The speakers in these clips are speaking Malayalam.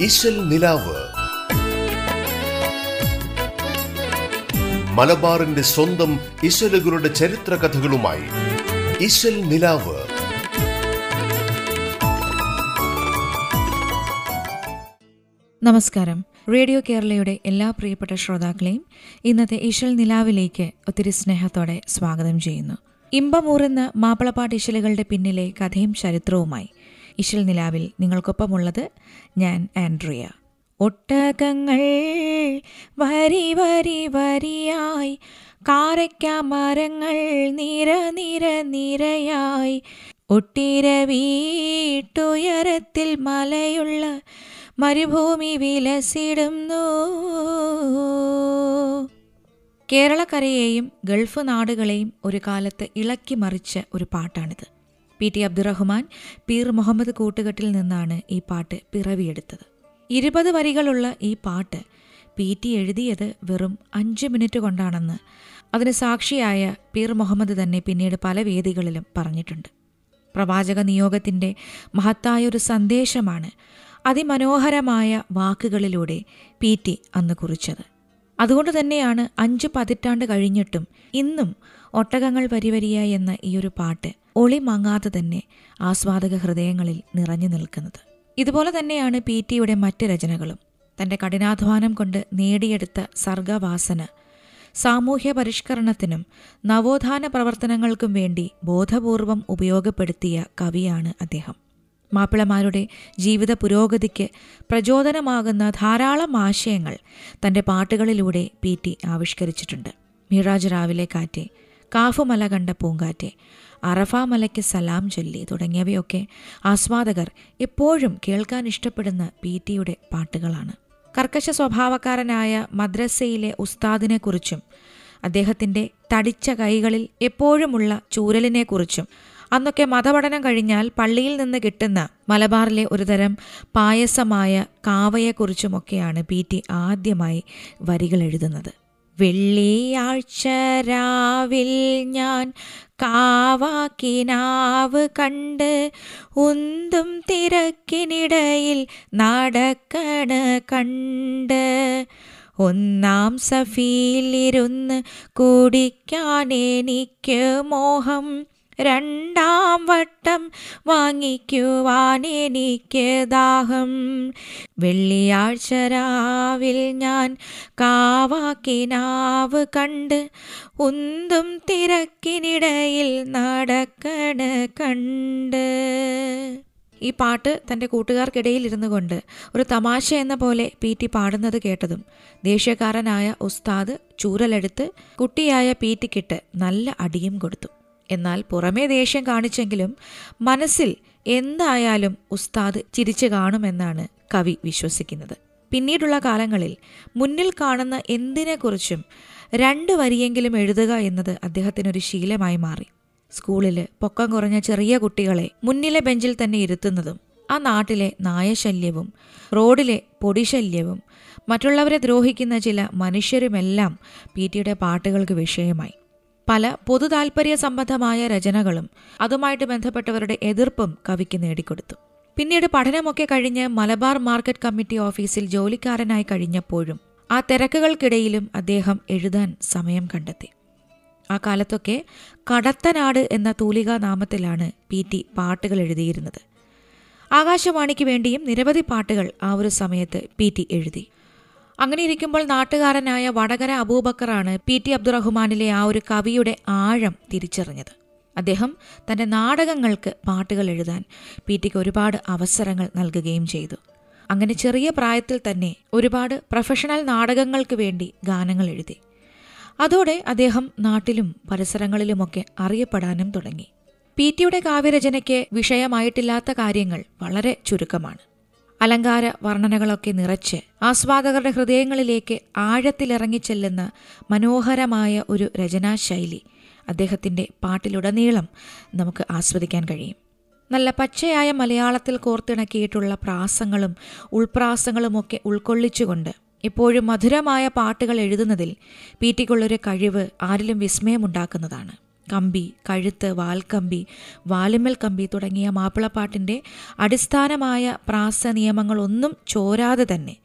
ഇശൽ നിലാവ്. മലബാറിന്റെ സ്വന്തം ഇശലുകളുടെ ചരിത്ര കഥകളുമായി ഇശൽ നിലാവ്. നമസ്കാരം. റേഡിയോ കേരളയുടെ എല്ലാ പ്രിയപ്പെട്ട ശ്രോതാക്കളെയും ഇന്നത്തെ ഇശൽ നിലാവിലേക്ക് ഒത്തിരി സ്നേഹത്തോടെ സ്വാഗതം ചെയ്യുന്നു. ഇമ്പമൂറുന്ന മാപ്പിളപ്പാട്ട് ഇശലുകളുടെ പിന്നിലെ കഥയും ചരിത്രവുമായി ഇശൽ നിലാവിൽ നിങ്ങൾക്കൊപ്പമുള്ളത് ഞാൻ ആൻഡ്രിയ. ഒട്ടകങ്ങൾ വരി വരി വരിയായി കാരയ്ക്ക മരങ്ങൾ നിര നിര നിരയായി ഒട്ടിര വീട്ടുയരത്തിൽ മലയുള്ള മരുഭൂമി വിലസിടുന്നു. കേരളക്കരയെയും ഗൾഫ് നാടുകളെയും ഒരു കാലത്ത് ഇളക്കി മറിച്ച ഒരു പാട്ടാണിത്. പി ടി അബ്ദുറഹ്മാൻ പീർ മുഹമ്മദ് കൂട്ടുകെട്ടിൽ നിന്നാണ് ഈ പാട്ട് പിറവിയെടുത്തത്. ഇരുപത് വരികളുള്ള ഈ പാട്ട് പി ടി എഴുതിയത് വെറും അഞ്ച് മിനിറ്റ് കൊണ്ടാണെന്ന് അതിന് സാക്ഷിയായ പീർ മുഹമ്മദ് തന്നെ പിന്നീട് പല വേദികളിലും പറഞ്ഞിട്ടുണ്ട്. പ്രവാചക നിയോഗത്തിന്റെ മഹത്തായൊരു സന്ദേശമാണ് അതിമനോഹരമായ വാക്കുകളിലൂടെ പി ടി അന്ന് കുറിച്ചത്. അതുകൊണ്ട് തന്നെയാണ് അഞ്ച് പതിറ്റാണ്ട് കഴിഞ്ഞിട്ടും ഇന്നും ഒട്ടകങ്ങൾ വരിവരിയ എന്ന ഈയൊരു പാട്ട് ഒളിമങ്ങാതെ തന്നെ ആസ്വാദക ഹൃദയങ്ങളിൽ നിറഞ്ഞു നിൽക്കുന്നത്. ഇതുപോലെ തന്നെയാണ് പി ടിയുടെ മറ്റ് രചനകളും. തന്റെ കഠിനാധ്വാനം കൊണ്ട് നേടിയെടുത്ത സർഗവാസന സാമൂഹ്യ പരിഷ്കരണത്തിനും നവോത്ഥാന പ്രവർത്തനങ്ങൾക്കും വേണ്ടി ബോധപൂർവം ഉപയോഗപ്പെടുത്തിയ കവിയാണ് അദ്ദേഹം. മാപ്പിളമാരുടെ ജീവിത പുരോഗതിക്ക് പ്രചോദനമാകുന്ന ധാരാളം ആശയങ്ങൾ തന്റെ പാട്ടുകളിലൂടെ പി ടി ആവിഷ്കരിച്ചിട്ടുണ്ട്. മിറാജ് രാവിലെ കാറ്റെ കാഫുമല കണ്ട പൂങ്കാറ്റെ അറഫാമലയ്ക്ക് സലാം ചൊല്ലി തുടങ്ങിയവയൊക്കെ ആസ്വാദകർ എപ്പോഴും കേൾക്കാൻ ഇഷ്ടപ്പെടുന്ന പി ടിയുടെ പാട്ടുകളാണ്. കർക്കശ സ്വഭാവക്കാരനായ മദ്രസയിലെ ഉസ്താദിനെക്കുറിച്ചും അദ്ദേഹത്തിന്റെ തടിച്ച കൈകളിൽ എപ്പോഴുമുള്ള ചൂരലിനെക്കുറിച്ചും അന്നൊക്കെ മതപഠനം കഴിഞ്ഞാൽ പള്ളിയിൽ നിന്ന് കിട്ടുന്ന മലബാറിലെ ഒരുതരം പായസമായ കാവയെക്കുറിച്ചുമൊക്കെയാണ് പി ടി ആദ്യമായി വരികൾ എഴുതുന്നത്. വെള്ളിയാഴ്ച രാവിൽ ഞാൻ കാവാക്കിനാവ് കണ്ട് ഉന്തും തിരക്കിനിടയിൽ നടക്കണ കണ്ട്. ഒന്നാം സഫീലിരുന്ന് കുടിക്കാൻ എനിക്ക് മോഹം. രണ്ടാം വട്ടം വാങ്ങിക്കുവാൻ എനിക്ക് ദാഹം. വെള്ളിയാഴ്ച രാവിൽ ഞാൻ കാവാക്കിനാവ് കണ്ട് ഉന്തും തിരക്കിനിടയിൽ നടക്കണ കണ്ട്. ഈ പാട്ട് തന്റെ കൂട്ടുകാർക്കിടയിൽ ഇരുന്നു കൊണ്ട് ഒരു തമാശ എന്ന പോലെ പി ടി പാടുന്നത് കേട്ടതും ദേഷ്യക്കാരനായ ഉസ്താദ് ചൂരലെടുത്ത് കുട്ടിയായ പി ടിക്കിട്ട് നല്ല അടിയും കൊടുത്തു. എന്നാൽ പുറമേ ദേഷ്യം കാണിച്ചെങ്കിലും മനസ്സിൽ എന്തായാലും ഉസ്താദ് ചിരിച്ചു കാണുമെന്നാണ് കവി വിശ്വസിക്കുന്നത്. പിന്നീടുള്ള കാലങ്ങളിൽ മുന്നിൽ കാണുന്ന എന്തിനെക്കുറിച്ചും രണ്ട് വരിയെങ്കിലും എഴുതുക എന്നത് അദ്ദേഹത്തിനൊരു ശീലമായി മാറി. സ്കൂളിൽ പൊക്കം കുറഞ്ഞ ചെറിയ കുട്ടികളെ മുന്നിലെ ബെഞ്ചിൽ തന്നെ ഇരുത്തുന്നതും ആ നാട്ടിലെ നായശല്യവും റോഡിലെ പൊടിശല്യവും മറ്റുള്ളവരെ ദ്രോഹിക്കുന്ന ചില മനുഷ്യരുമെല്ലാം പി ടിയുടെ പാട്ടുകൾക്ക് വിഷയമായി. പല പൊതുതാൽപര്യ സംബന്ധമായ രചനകളും അതുമായിട്ട് ബന്ധപ്പെട്ടവരുടെ എതിർപ്പും കവിക്ക് നേടിക്കൊടുത്തു. പിന്നീട് പഠനമൊക്കെ കഴിഞ്ഞ് മലബാർ മാർക്കറ്റ് കമ്മിറ്റി ഓഫീസിൽ ജോലിക്കാരനായി കഴിഞ്ഞപ്പോഴും ആ തിരക്കുകൾക്കിടയിലും അദ്ദേഹം എഴുതാൻ സമയം കണ്ടെത്തി. ആ കാലത്തൊക്കെ കടത്തനാട് എന്ന തൂലിക നാമത്തിലാണ് പി ടി പാട്ടുകൾ എഴുതിയിരുന്നത്. ആകാശവാണിക്ക് വേണ്ടിയും നിരവധി പാട്ടുകൾ ആ ഒരു സമയത്ത് പി ടി എഴുതി. അങ്ങനെ ഇരിക്കുമ്പോൾ നാട്ടുകാരനായ വടകര അബൂബക്കറാണ് പി ടി അബ്ദുറഹ്മാനിലെ ആ ഒരു കവിയുടെ ആഴം തിരിച്ചറിഞ്ഞത്. അദ്ദേഹം തന്റെ നാടകങ്ങൾക്ക് പാട്ടുകൾ എഴുതാൻ പി ടിക്ക് ഒരുപാട് അവസരങ്ങൾ നൽകുകയും ചെയ്തു. അങ്ങനെ ചെറിയ പ്രായത്തിൽ തന്നെ ഒരുപാട് പ്രൊഫഷണൽ നാടകങ്ങൾക്ക് വേണ്ടി ഗാനങ്ങൾ എഴുതി. അതോടെ അദ്ദേഹം നാട്ടിലും പരിസരങ്ങളിലുമൊക്കെ അറിയപ്പെടാനും തുടങ്ങി. പി ടിയുടെ കാവ്യരചനയ്ക്ക് വിഷയമായിട്ടില്ലാത്ത കാര്യങ്ങൾ വളരെ ചുരുക്കമാണ്. അലങ്കാര വർണനകളൊക്കെ നിറച്ച് ആസ്വാദകരുടെ ഹൃദയങ്ങളിലേക്ക് ആഴത്തിലിറങ്ങിച്ചെല്ലുന്ന മനോഹരമായ ഒരു രചനാശൈലി അദ്ദേഹത്തിന്റെ പാട്ടിലുടനീളം നമുക്ക് ആസ്വദിക്കാൻ കഴിയും. നല്ല പച്ചയായ മലയാളത്തിൽ കോർത്തിണക്കിയിട്ടുള്ള പ്രാസങ്ങളും ഉൾപ്രാസങ്ങളുമൊക്കെ ഉൾക്കൊള്ളിച്ചുകൊണ്ട് ഇപ്പോഴും മധുരമായ പാട്ടുകൾ എഴുതുന്നതിൽ പി ടിക്കുള്ളൊരു കഴിവ് ആരിലും വിസ്മയമുണ്ടാക്കുന്നതാണ്. കമ്പി കഴുത്ത് വാൽക്കമ്പി വാലുമ്മൽ കമ്പി തുടങ്ങിയ മാപ്പിളപ്പാട്ടിന്റെ അടിസ്ഥാനമായ പ്രാസ നിയമങ്ങളൊന്നും ചോരാതെ തന്നെ.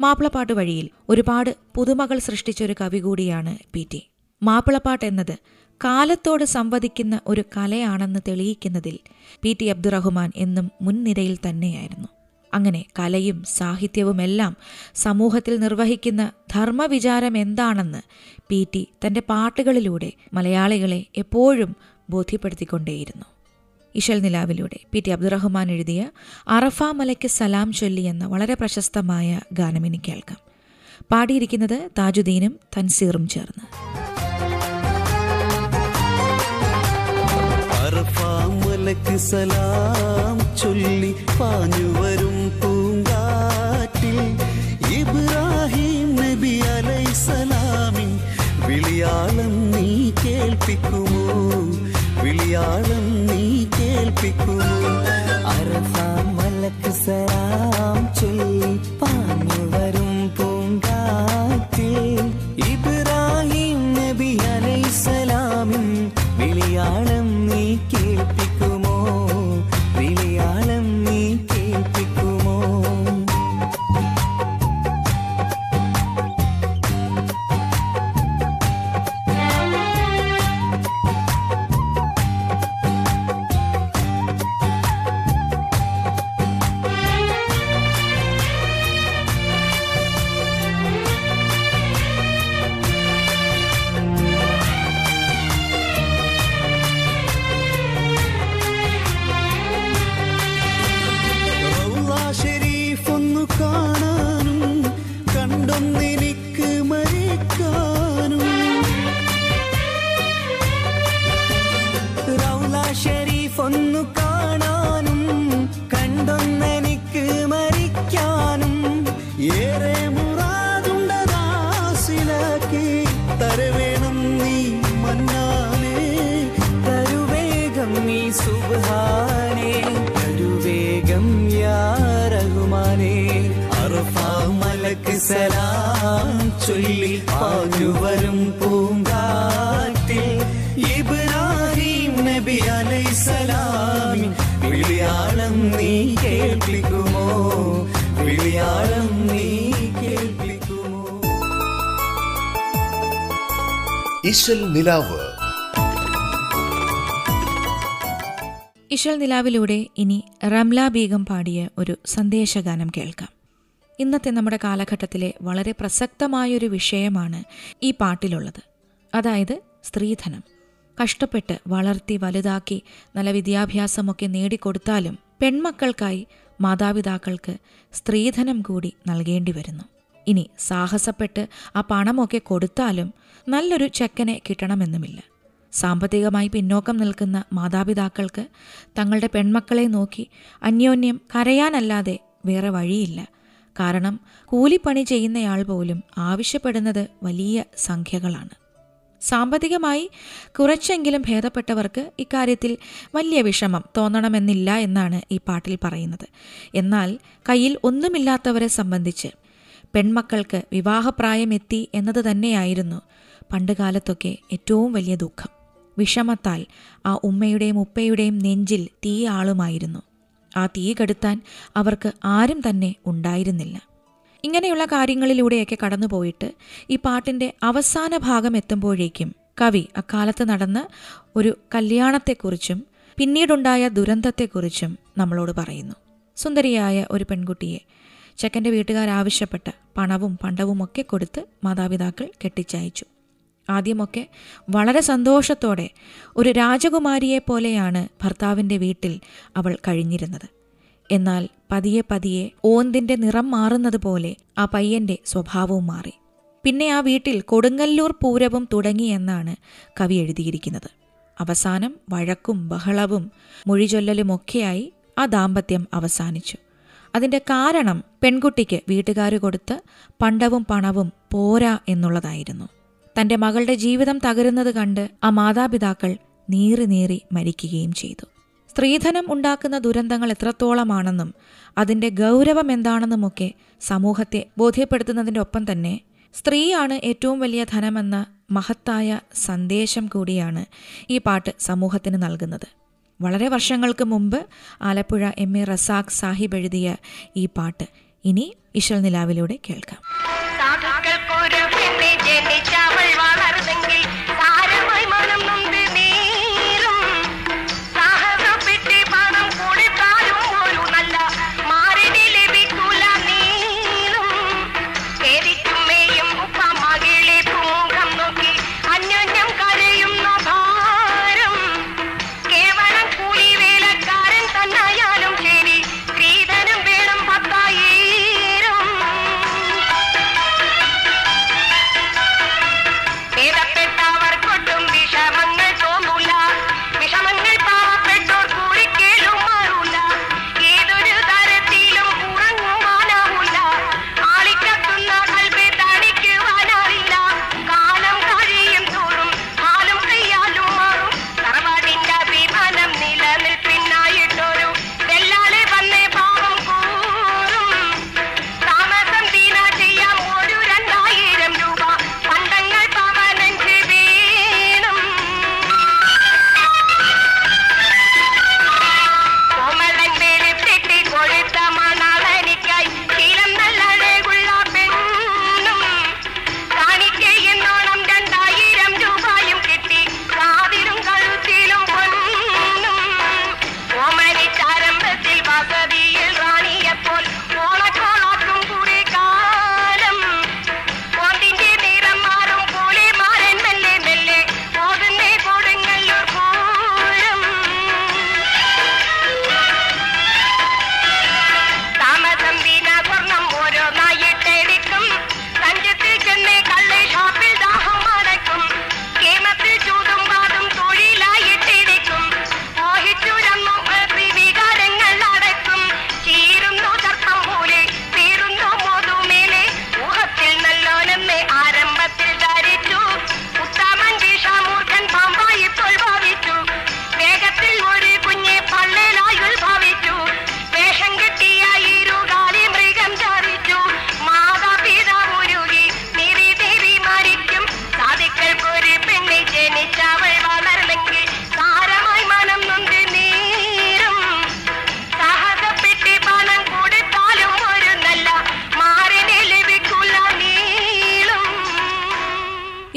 മാപ്പിളപ്പാട്ട് വഴിയിൽ ഒരുപാട് പുതുമകൾ സൃഷ്ടിച്ച ഒരു കവി കൂടിയാണ് പി ടി. മാപ്പിളപ്പാട്ട് എന്നത് കാലത്തോട് സംവദിക്കുന്ന ഒരു കലയാണെന്ന് തെളിയിക്കുന്നതിൽ പി ടി അബ്ദുറഹ്മാൻ എന്നും മുൻനിരയിൽ തന്നെയായിരുന്നു. അങ്ങനെ കലയും സാഹിത്യവുമെല്ലാം സമൂഹത്തിൽ നിർവഹിക്കുന്ന ധർമ്മവിചാരം എന്താണെന്ന് പി ടി തന്റെ പാട്ടുകളിലൂടെ മലയാളികളെ എപ്പോഴും ബോധ്യപ്പെടുത്തിക്കൊണ്ടേയിരുന്നു. ഇഷൽ നിലാവിലൂടെ പി ടി അബ്ദുറഹ്മാൻ എഴുതിയ അറഫ മലയ്ക്ക് സലാം ചൊല്ലി എന്ന വളരെ പ്രശസ്തമായ ഗാനം ഇനി കേൾക്കാം. പാടിയിരിക്കുന്നത് താജുദ്ദീനും തൻസീറും ചേർന്ന്. അറഫാമലക്ക് സലാം ചൊല്ലി പാഞ്ഞു വിളിയാളം നീ കേൾപ്പിക്കുമോ വിളിയാളം നീ കേൾപ്പിക്കുമോ അറഫ മലക്ക് സലാം ചൊല്ലി ചൊല്ലി പാഞ്ഞു വരും പൂങ്കാറ്റിൽ ഇബ്രാഹിം നബി അലൈസലാമിൻ വിളിയാളം നീ കേൾപ്പിക്കുമോ? വിളിയാളം നീ കേൾപ്പിക്കുമോ? ഇശൽ നിലാവ്. ഇശൽ നിലാവിലൂടെ ഇനി റംല ബീഗം പാടിയ ഒരു സന്ദേശഗാനം കേൾക്കാം. ഇന്നത്തെ നമ്മുടെ കാലഘട്ടത്തിലെ വളരെ പ്രസക്തമായൊരു വിഷയമാണ് ഈ പാട്ടിലുള്ളത്. അതായത് സ്ത്രീധനം. കഷ്ടപ്പെട്ട് വളർത്തി വലുതാക്കി നല്ല വിദ്യാഭ്യാസമൊക്കെ നേടിക്കൊടുത്താലും പെൺമക്കൾക്കായി മാതാപിതാക്കൾക്ക് സ്ത്രീധനം കൂടി നൽകേണ്ടി വരുന്നു. ഇനി സാഹസപ്പെട്ട് ആ പണമൊക്കെ കൊടുത്താലും നല്ലൊരു ചെക്കനെ കിട്ടണമെന്നുമില്ല. സാമ്പത്തികമായി പിന്നോക്കം നിൽക്കുന്ന മാതാപിതാക്കൾക്ക് തങ്ങളുടെ പെൺമക്കളെ നോക്കി അന്യോന്യം കരയാനല്ലാതെ വേറെ വഴിയില്ല. കാരണം കൂലിപ്പണി ചെയ്യുന്നയാൾ പോലും ആവശ്യപ്പെടുന്നത് വലിയ സംഖ്യകളാണ്. സാമ്പത്തികമായി കുറച്ചെങ്കിലും ഭേദപ്പെട്ടവർക്ക് ഇക്കാര്യത്തിൽ വലിയ വിഷമം തോന്നണമെന്നില്ല എന്നാണ് ഈ പാട്ടിൽ പറയുന്നത്. എന്നാൽ കയ്യിൽ ഒന്നുമില്ലാത്തവരെ സംബന്ധിച്ച് പെൺമക്കൾക്ക് വിവാഹപ്രായമെത്തി എന്നത് തന്നെയായിരുന്നു പണ്ടുകാലത്തൊക്കെ ഏറ്റവും വലിയ ദുഃഖം. വിഷമത്താൽ ആ ഉമ്മയുടെയും ഉപ്പയുടെയും നെഞ്ചിൽ തീ ആളുമായിരുന്നു. ആ തീ കെടുത്താൻ അവർക്ക് ആരും തന്നെ ഉണ്ടായിരുന്നില്ല. ഇങ്ങനെയുള്ള കാര്യങ്ങളിലൂടെയൊക്കെ കടന്നുപോയിട്ട് ഈ പാട്ടിന്റെ അവസാന ഭാഗം എത്തുമ്പോഴേക്കും കവി അക്കാലത്ത് നടന്ന ഒരു കല്യാണത്തെക്കുറിച്ചും പിന്നീടുണ്ടായ ദുരന്തത്തെക്കുറിച്ചും നമ്മളോട് പറയുന്നു. സുന്ദരിയായ ഒരു പെൺകുട്ടിയെ ചെക്കന്റെ വീട്ടുകാരാവശ്യപ്പെട്ട് പണവും പണ്ടവും ഒക്കെ കൊടുത്ത് മാതാപിതാക്കൾ കെട്ടിച്ചയച്ചു. ആദ്യമൊക്കെ വളരെ സന്തോഷത്തോടെ ഒരു രാജകുമാരിയെ പോലെയാണ് ഭർത്താവിന്റെ വീട്ടിൽ അവൾ കഴിഞ്ഞിരുന്നത്. എന്നാൽ പതിയെ പതിയെ ഓന്തിന്റെ നിറം മാറുന്നത് പോലെ ആ പയ്യന്റെ സ്വഭാവവും മാറി. പിന്നെ ആ വീട്ടിൽ കൊടുങ്ങല്ലൂർ പൂരവും തുടങ്ങി എന്നാണ് കവി എഴുതിയിരിക്കുന്നത്. അവസാനം വഴക്കും ബഹളവും മൊഴിചൊല്ലലുമൊക്കെയായി ആ ദാമ്പത്യം അവസാനിച്ചു. അതിന്റെ കാരണം പെൺകുട്ടിക്ക് വീട്ടുകാർ കൊടുത്ത് പണ്ടവും പണവും പോരാ എന്നുള്ളതായിരുന്നു. തന്റെ മകളുടെ ജീവിതം തകരുന്നത് കണ്ട് ആ മാതാപിതാക്കൾ നീറി നീറി മരിക്കുകയും ചെയ്തു. സ്ത്രീധനം ഉണ്ടാക്കുന്ന ദുരന്തങ്ങൾ എത്രത്തോളമാണെന്നും അതിന്റെ ഗൗരവം എന്താണെന്നുമൊക്കെ സമൂഹത്തെ ബോധ്യപ്പെടുത്തുന്നതിന്റെ ഒപ്പം തന്നെ സ്ത്രീയാണ് ഏറ്റവും വലിയ ധനമെന്ന മഹത്തായ സന്ദേശം കൂടിയാണ് ഈ പാട്ട് സമൂഹത്തിന് നൽകുന്നത്. വളരെ വർഷങ്ങൾക്ക് മുമ്പ് ആലപ്പുഴ എം എ റസാഖ് സാഹിബ് എഴുതിയ ഈ പാട്ട്. ഇനി ഇശൽ നിലാവിലൂടെ കേൾക്കാം.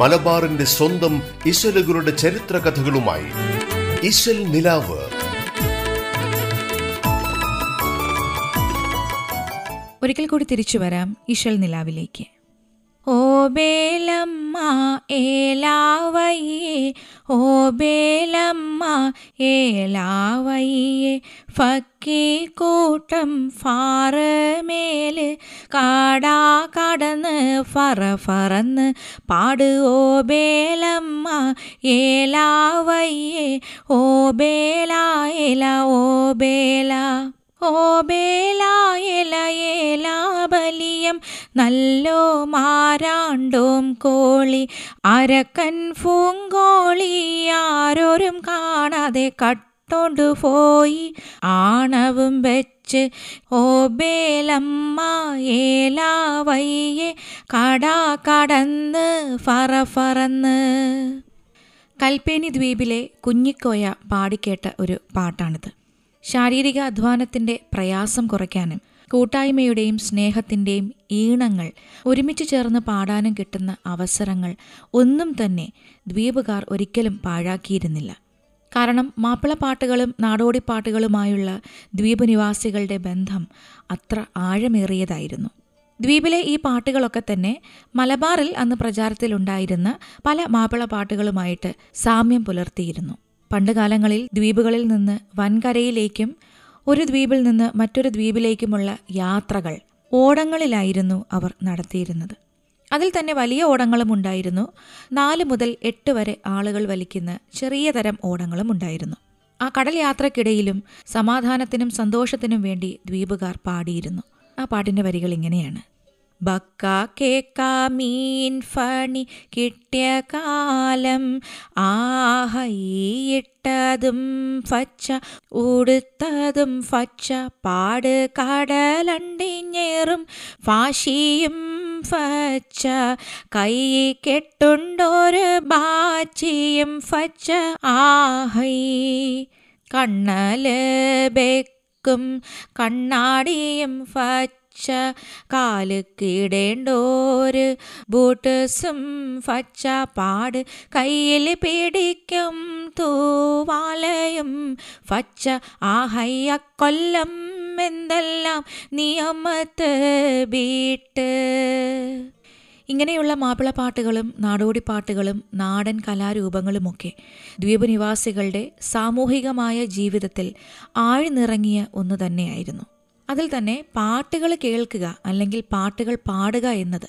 മലബാറിന്റെ സ്വന്തം ഇശലുകളുടെ ചരിത്ര കഥകളുമായി നിലാവ്. ഒരിക്കൽ കൂടി തിരിച്ചു വരാം ഇശൽ നിലാവിലേക്ക്. ഓ ബേലമ്മ ഏലാവയ്യേ ഓബേലമ്മ ബേലമ്മ ഏലാവയ്യേ ഫക്കി കൂട്ടം ഫാറമേൽ കാടാ കടന്ന് ഫറ ഫറന്ന് പാട്. ഓബേലമ്മ ബേലമ്മ ഏലാവയ്യേ ഓബേല ബേല ഏല ഓ ബേല ഓ ബേലായല ഏലാബലിയം നല്ലോ മാരാണ്ടോം കോളി അരക്കൻ ഫൂങ്കോളി ആരോരും കാണാതെ കട്ടോണ്ട് പോയി ആണവും വെച്ച് ഓ ബേലമ്മ ഏലാവയ്യെ കടാ കടന്ന് ഫറ ഫറന്ന്. കൽപ്പേനി ദ്വീപിലെ കുഞ്ഞിക്കോയ പാടിക്കേട്ട ഒരു പാട്ടാണിത്. ശാരീരിക അധ്വാനത്തിന്റെ പ്രയാസം കുറയ്ക്കാനും കൂട്ടായ്മയുടെയും സ്നേഹത്തിന്റെയും ഈണങ്ങൾ ഒരുമിച്ച് ചേർന്ന് പാടാനും കിട്ടുന്ന അവസരങ്ങൾ ഒന്നും തന്നെ ദ്വീപുകാർ ഒരിക്കലും പാഴാക്കിയിരുന്നില്ല. കാരണം മാപ്പിളപ്പാട്ടുകളും നാടോടിപ്പാട്ടുകളുമായുള്ള ദ്വീപ് നിവാസികളുടെ ബന്ധം അത്ര ആഴമേറിയതായിരുന്നു. ദ്വീപിലെ ഈ പാട്ടുകളൊക്കെ തന്നെ മലബാറിൽ അന്ന് പ്രചാരത്തിലുണ്ടായിരുന്ന പല മാപ്പിള പാട്ടുകളുമായിട്ട് സാമ്യം പുലർത്തിയിരുന്നു. പണ്ടുകാലങ്ങളിൽ ദ്വീപുകളിൽ നിന്ന് വൻകരയിലേക്കും ഒരു ദ്വീപിൽ നിന്ന് മറ്റൊരു ദ്വീപിലേക്കുമുള്ള യാത്രകൾ ഓടങ്ങളിലായിരുന്നു അവർ നടത്തിയിരുന്നത്. അതിൽ തന്നെ വലിയ ഓടങ്ങളും ഉണ്ടായിരുന്നു. നാല് മുതൽ എട്ട് വരെ ആളുകൾ വലിക്കുന്ന ചെറിയ തരം ഓടങ്ങളും ഉണ്ടായിരുന്നു. ആ കടൽ യാത്രക്കിടയിലും സമാധാനത്തിനും സന്തോഷത്തിനും വേണ്ടി ദ്വീപുകാർ പാടിയിരുന്നു. ആ പാട്ടിന്റെ വരികൾ ഇങ്ങനെയാണ്. ബക്ക കേക്ക മീൻ ഫണി കിട്ടിയ കാലം ആഹയിട്ടതും ഫച്ച ഉടുത്തതും ഫച്ച പാട് കടലണ്ടിഞ്ഞേറും ഫാശിയും ഫച്ച കൈ കെട്ടുണ്ടൊരു ബാച്ചിയും ഫച്ച ആഹൈ കണ്ണൽ ബെക്കും കണ്ണാടിയും ഫച്ച കാൽ കീടേണ്ടോര്? ബൂട്ടസും ഫച്ച പാട് കയ്യിൽ പിടിക്കും തൂവാലയും. ഫച്ച ആഹയ്യ കൊല്ലം എന്തെല്ലാം നിയമത്ത് വീട്ട് ഇങ്ങനെയുള്ള മാപ്പിളപ്പാട്ടുകളും നാടോടിപ്പാട്ടുകളും നാടൻ കലാരൂപങ്ങളുമൊക്കെ ദ്വീപ് നിവാസികളുടെ സാമൂഹികമായ ജീവിതത്തിൽ ആഴ്ന്നിറങ്ങിയ ഒന്നു തന്നെയായിരുന്നു. അതിൽ തന്നെ പാട്ടുകൾ കേൾക്കുക അല്ലെങ്കിൽ പാട്ടുകൾ പാടുക എന്നത്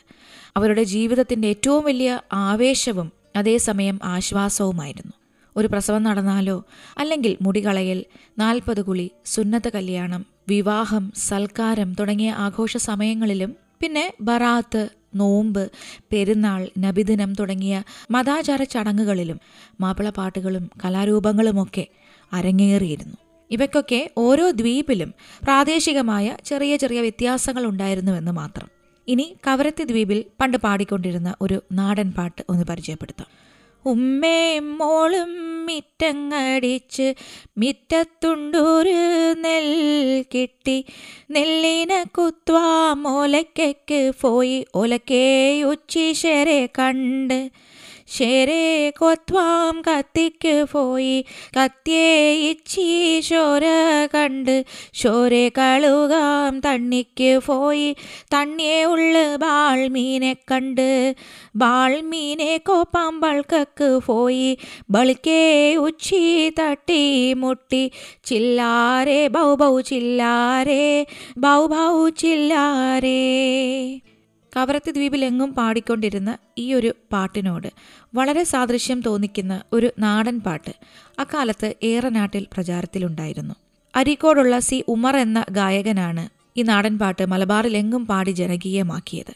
അവരുടെ ജീവിതത്തിന്റെ ഏറ്റവും വലിയ ആവേശവും അതേസമയം ആശ്വാസവുമായിരുന്നു. ഒരു പ്രസവം നടന്നാലോ അല്ലെങ്കിൽ മുടികളയൽ നാൽപ്പത് കുളി സുന്നത്ത കല്യാണം വിവാഹം സൽക്കാരം തുടങ്ങിയ ആഘോഷ സമയങ്ങളിലും പിന്നെ ബറാത്ത് നോമ്പ് പെരുന്നാൾ നബിദിനം തുടങ്ങിയ മതാചാര ചടങ്ങുകളിലും മാപ്പിളപ്പാട്ടുകളും കലാരൂപങ്ങളുമൊക്കെ അരങ്ങേറിയിരുന്നു. ഇവയ്ക്കൊക്കെ ഓരോ ദ്വീപിലും പ്രാദേശികമായ ചെറിയ ചെറിയ വ്യത്യാസങ്ങൾ ഉണ്ടായിരുന്നുവെന്ന് മാത്രം. ഇനി കവരത്തി ദ്വീപിൽ പണ്ട് പാടിക്കൊണ്ടിരുന്ന ഒരു നാടൻ പാട്ട് ഒന്ന് പരിചയപ്പെടുത്താം. ഉമ്മയും മോളും മിറ്റങ്ങടിച്ച് മിറ്റത്തുണ്ടൊരു നെൽ കിട്ടി നെല്ലിനെ കുത്വാം ഒലക്കയ്ക്ക് പോയി ഒലക്കേ ഉച്ചിശരെ കണ്ട് ശരെ കൊത്വാം കത്തിക്ക് പോയി. കത്തിയേ ഇച്ചി ശോര കണ്ട് ശോരെ കളുകാം തണ്ണിക്ക് പോയി. തണ്ണിയെ ഉള്ള ബാൾമീനെ കണ്ട് ബാൾമീനെ കോപ്പാം ബൾക്കക്ക് പോയി. ബൾക്കേ ഉച്ചി തട്ടി മുട്ടി ചില്ലാരെ ബൗ ബൗ ചില്ലാരെ ബൗ ബൗ ചില്ലാരേ. കവരത്തി ദ്വീപിലെങ്ങും പാടിക്കൊണ്ടിരുന്ന ഈ ഒരു പാട്ടിനോട് വളരെ സാദൃശ്യം തോന്നിക്കുന്ന ഒരു നാടൻ പാട്ട് അക്കാലത്ത് ഏറെ നാട്ടിൽ പ്രചാരത്തിലുണ്ടായിരുന്നു. അരീക്കോടുള്ള സി. ഉമർ എന്ന ഗായകനാണ് ഈ നാടൻ പാട്ട് മലബാറിലെങ്ങും പാടി ജനകീയമാക്കിയത്.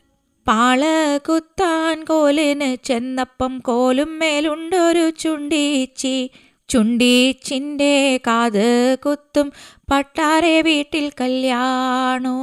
പാള കുത്താൻ കോലിന് ചെന്നപ്പം കോലും മേലുണ്ടൊരു ചുണ്ടീച്ചി. ചുണ്ടീച്ചിന്റെ കാത് കുത്തും പട്ടാരെ വീട്ടിൽ കല്യാണോ?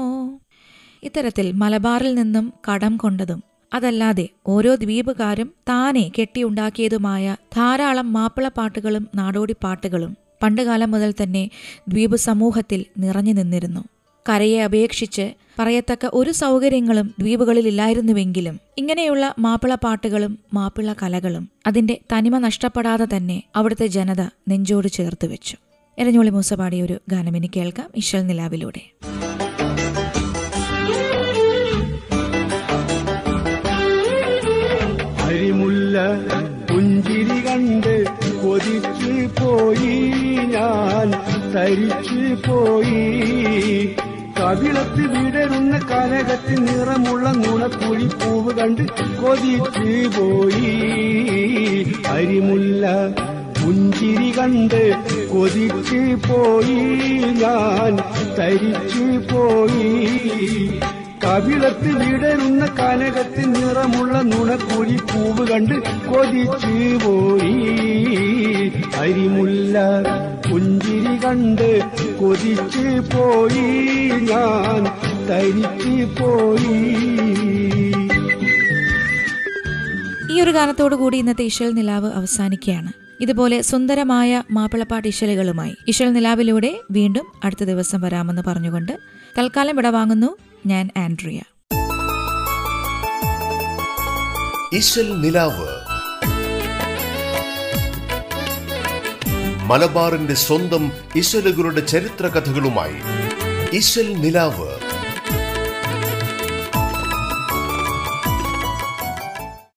ഇത്തരത്തിൽ മലബാറിൽ നിന്നും കടം കൊണ്ടതും അതല്ലാതെ ഓരോ ദ്വീപുകാരും താനെ കെട്ടിയുണ്ടാക്കിയതുമായ ധാരാളം മാപ്പിളപ്പാട്ടുകളും നാടോടിപ്പാട്ടുകളും പണ്ടുകാലം മുതൽ തന്നെ ദ്വീപ് സമൂഹത്തിൽ നിറഞ്ഞു നിന്നിരുന്നു. കരയെ അപേക്ഷിച്ച് പറയത്തക്ക ഒരു സൗകര്യങ്ങളും ദ്വീപുകളിൽ ഇല്ലായിരുന്നുവെങ്കിലും ഇങ്ങനെയുള്ള മാപ്പിളപ്പാട്ടുകളും മാപ്പിള കലകളും അതിന്റെ തനിമ നഷ്ടപ്പെടാതെ തന്നെ അവിടുത്തെ ജനത നെഞ്ചോട് ചേർത്ത് വെച്ചു. എരഞ്ഞോളി മൂസ പാടിയ ഒരു ഗാനം ഇനി കേൾക്കാം. ഇശൽ നിലാവിലൂടെ. അരിമുല്ല പുഞ്ചിരി കണ്ട് കൊതിച്ചു പോയി ഞാൻ തരിച്ചു പോയി. കവിളത്ത് വിടരുന്ന കനകത്തിൽ നിറമുള്ള നുണക്കുഴി പൂവ് കണ്ട് കൊതിച്ചു പോയി. അരിമുല്ല പുഞ്ചിരി കണ്ട് കൊതിച്ചു പോയി ഞാൻ തരിച്ചു പോയി. കവിളത്ത് വിടരുന്ന കനകത്തിൽ നിറമുള്ള നുണക്കൂലി പൂവ് കണ്ട് കൊതിച്ചു പോയി. അരിമുല്ല പുഞ്ചിരി കണ്ട് കൊതിച്ചു പോയി. ഞാൻ തരിച്ചു പോയി. ഈ ഒരു ഗാനത്തോടു കൂടി ഇന്നത്തെ ഇഷൽ നിലാവ് അവസാനിക്കുകയാണ്. ഇതുപോലെ സുന്ദരമായ മാപ്പിളപ്പാട്ട് ഇശലുകളുമായി ഇഷൽ നിലാവിലൂടെ വീണ്ടും അടുത്ത ദിവസം വരാമെന്ന് പറഞ്ഞുകൊണ്ട് തൽക്കാലം വിടവാങ്ങുന്നു ഞാൻ ആൻഡ്രിയ. മലബാറിന്റെ സ്വന്തം ഇശലുകളുടെ ചരിത്ര കഥകളുമായി ഇശൽ നിലാവ്.